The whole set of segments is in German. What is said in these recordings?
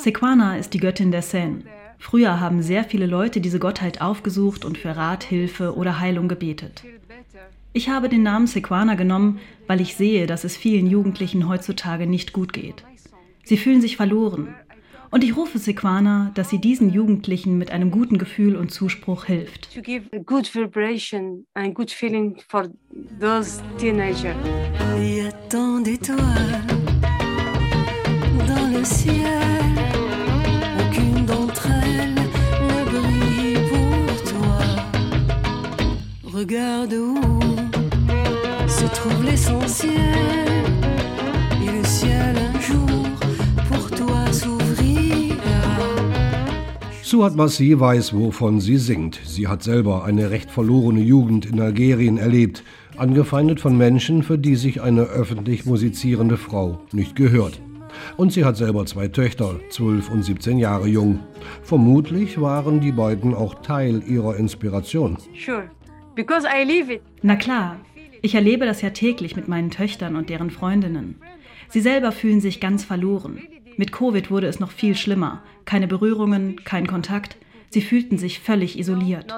Sequana ist die Göttin der Seine. Früher haben sehr viele Leute diese Gottheit aufgesucht und für Rat, Hilfe oder Heilung gebetet. Ich habe den Namen Sequana genommen, weil ich sehe, dass es vielen Jugendlichen heutzutage nicht gut geht. Sie fühlen sich verloren. Und ich rufe Sequana, dass sie diesen Jugendlichen mit einem guten Gefühl und Zuspruch hilft. To give a good vibration and good feeling for those teenagers. Il y a tant d'étoiles dans le ciel. Aucune d'entre elles ne brille pour toi. Regarde où se trouve l'essentiel. Suat Massi weiß, wovon sie singt. Sie hat selber eine recht verlorene Jugend in Algerien erlebt, angefeindet von Menschen, für die sich eine öffentlich musizierende Frau nicht gehört. Und sie hat selber zwei Töchter, 12 und 17 Jahre jung. Vermutlich waren die beiden auch Teil ihrer Inspiration. Sure. Because I live it. Na klar, ich erlebe das ja täglich mit meinen Töchtern und deren Freundinnen. Sie selber fühlen sich ganz verloren. Mit Covid wurde es noch viel schlimmer. Keine Berührungen, kein Kontakt. Sie fühlten sich völlig isoliert.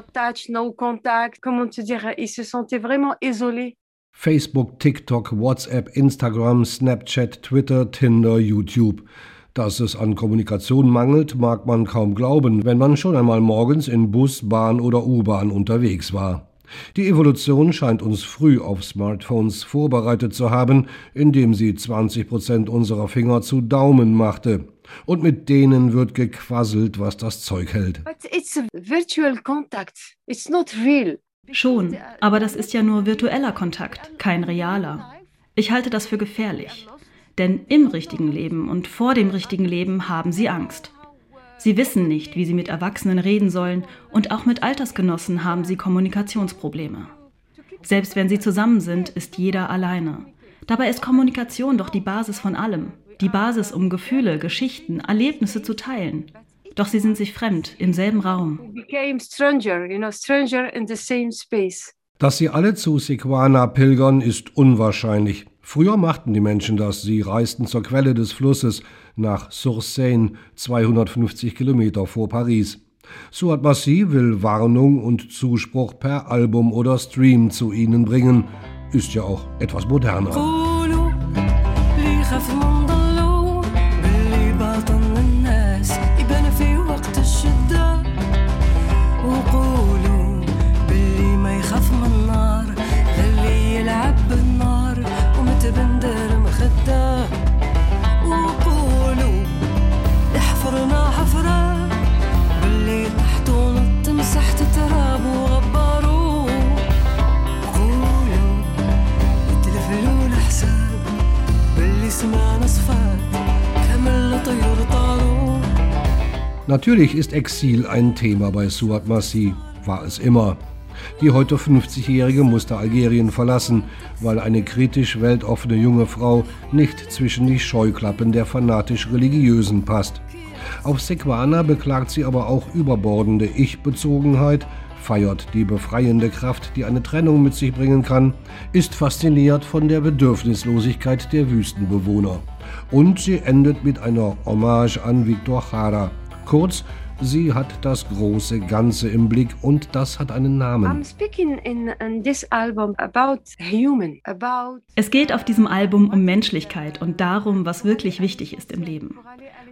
Facebook, TikTok, WhatsApp, Instagram, Snapchat, Twitter, Tinder, YouTube. Dass es an Kommunikation mangelt, mag man kaum glauben, wenn man schon einmal morgens in Bus, Bahn oder U-Bahn unterwegs war. Die Evolution scheint uns früh auf Smartphones vorbereitet zu haben, indem sie 20 Prozent unserer Finger zu Daumen machte. Und mit denen wird gequasselt, was das Zeug hält. Schon, aber das ist ja nur virtueller Kontakt, kein realer. Ich halte das für gefährlich. Denn im richtigen Leben und vor dem richtigen Leben haben sie Angst. Sie wissen nicht, wie sie mit Erwachsenen reden sollen und auch mit Altersgenossen haben sie Kommunikationsprobleme. Selbst wenn sie zusammen sind, ist jeder alleine. Dabei ist Kommunikation doch die Basis von allem. Die Basis, um Gefühle, Geschichten, Erlebnisse zu teilen. Doch sie sind sich fremd im selben Raum. Dass sie alle zu Sequana pilgern, ist unwahrscheinlich. Früher machten die Menschen das. Sie reisten zur Quelle des Flusses nach Sourseine, 250 Kilometer vor Paris. Suat Massi will Warnung und Zuspruch per Album oder Stream zu ihnen bringen. Ist ja auch etwas moderner. Natürlich ist Exil ein Thema bei Suat Massi, war es immer. Die heute 50-Jährige musste Algerien verlassen, weil eine kritisch weltoffene junge Frau nicht zwischen die Scheuklappen der fanatisch-Religiösen passt. Auf Sequana beklagt sie aber auch überbordende Ich-Bezogenheit, feiert die befreiende Kraft, die eine Trennung mit sich bringen kann, ist fasziniert von der Bedürfnislosigkeit der Wüstenbewohner. Und sie endet mit einer Hommage an Victor Jara, Kurz, sie hat das große Ganze im Blick und das hat einen Namen. es geht auf diesem Album um Menschlichkeit und darum, was wirklich wichtig ist im Leben.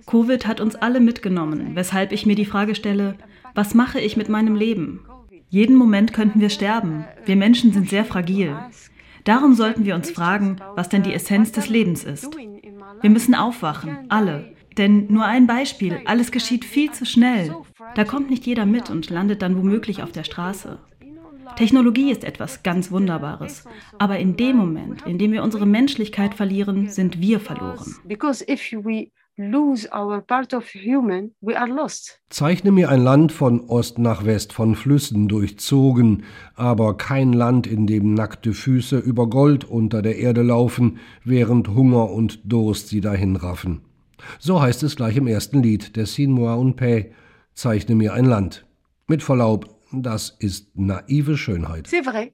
Covid hat uns alle mitgenommen, weshalb ich mir die Frage stelle, was mache ich mit meinem Leben? Jeden Moment könnten wir sterben. Wir Menschen sind sehr fragil. Darum sollten wir uns fragen, was denn die Essenz des Lebens ist. Wir müssen aufwachen, alle. Denn nur ein Beispiel, alles geschieht viel zu schnell. Da kommt nicht jeder mit und landet dann womöglich auf der Straße. Technologie ist etwas ganz Wunderbares. Aber in dem Moment, in dem wir unsere Menschlichkeit verlieren, sind wir verloren. Zeichne mir ein Land von Ost nach West, von Flüssen durchzogen, aber kein Land, in dem nackte Füße über Gold unter der Erde laufen, während Hunger und Durst sie dahinraffen. So heißt es gleich im ersten Lied, der Sin-Moi un Paix, Zeichne mir ein Land. Mit Verlaub, das ist naive Schönheit. C'est vrai.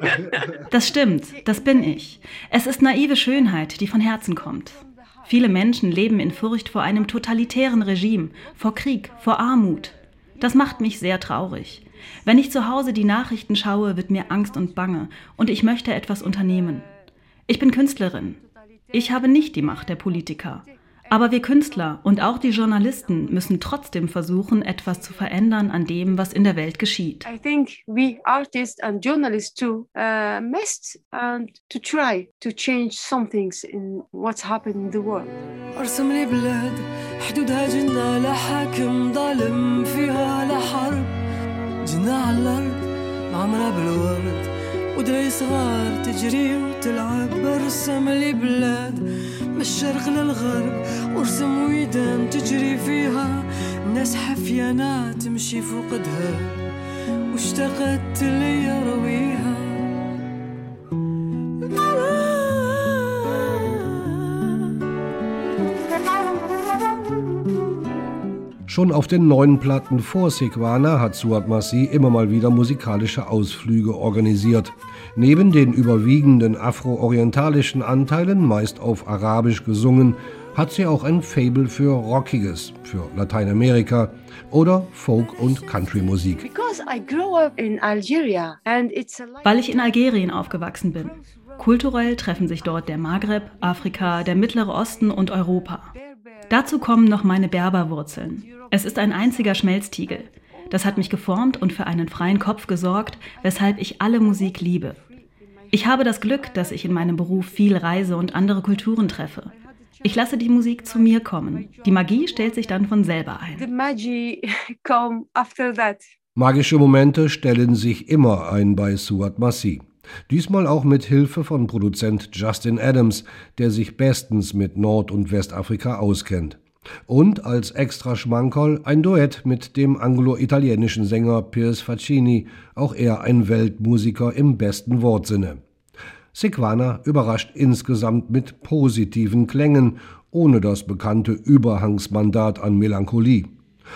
Das stimmt, das bin ich. Es ist naive Schönheit, die von Herzen kommt. Viele Menschen leben in Furcht vor einem totalitären Regime, vor Krieg, vor Armut. Das macht mich sehr traurig. Wenn ich zu Hause die Nachrichten schaue, wird mir Angst und Bange und ich möchte etwas unternehmen. Ich bin Künstlerin. Ich habe nicht die Macht der Politiker. Aber wir Künstler und auch die Journalisten müssen trotzdem versuchen, etwas zu verändern an dem, was in der Welt geschieht. I think we artists and journalists too uh, must and to try to change some things in what's happening in the world. ارسم لي بلاد حدودها جنة لا حاكم ظالم فيها لا حرب جنة على الأرض معمرة بالورد ودري صغار تجري وتلعب ارسم لي بلاد من الشرق للغرب ورسم ويدان تجري فيها. ناس حفيانة تمشي فوقدها واشتقت لي Schon auf den neuen Platten vor Sequana hat Suat Massi immer mal wieder musikalische Ausflüge organisiert. Neben den überwiegenden afro-orientalischen Anteilen, meist auf Arabisch gesungen, hat sie auch ein Fable für Rockiges, für Lateinamerika oder Folk- und Country-Musik. Weil ich in Algerien aufgewachsen bin. Kulturell treffen sich dort der Maghreb, Afrika, der Mittlere Osten und Europa. Dazu kommen noch meine Berberwurzeln. Es ist ein einziger Schmelztiegel. Das hat mich geformt und für einen freien Kopf gesorgt, weshalb ich alle Musik liebe. Ich habe das Glück, dass ich in meinem Beruf viel reise und andere Kulturen treffe. Ich lasse die Musik zu mir kommen. Die Magie stellt sich dann von selber ein. Magische Momente stellen sich immer ein bei Suat Massi. Diesmal auch mit Hilfe von Produzent Justin Adams, der sich bestens mit Nord- und Westafrika auskennt. Und als extra Schmankerl ein Duett mit dem anglo-italienischen Sänger Piers Faccini, auch er ein Weltmusiker im besten Wortsinne. Sequana überrascht insgesamt mit positiven Klängen, ohne das bekannte Überhangsmandat an Melancholie.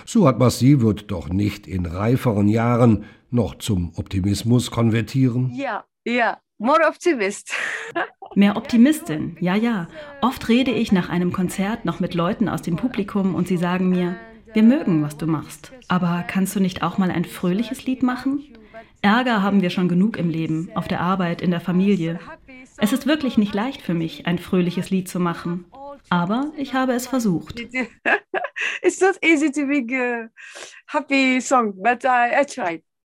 Suat Massi wird doch nicht in reiferen Jahren noch zum Optimismus konvertieren? Ja, ja, more optimist. Mehr Optimistin, ja, ja. Oft rede ich nach einem Konzert noch mit Leuten aus dem Publikum und sie sagen mir, wir mögen, was du machst, aber kannst du nicht auch mal ein fröhliches Lied machen? Ärger haben wir schon genug im Leben, auf der Arbeit, in der Familie. Es ist wirklich nicht leicht für mich, ein fröhliches Lied zu machen. Aber ich habe es versucht. It's not easy to make a happy song, but I, I tried.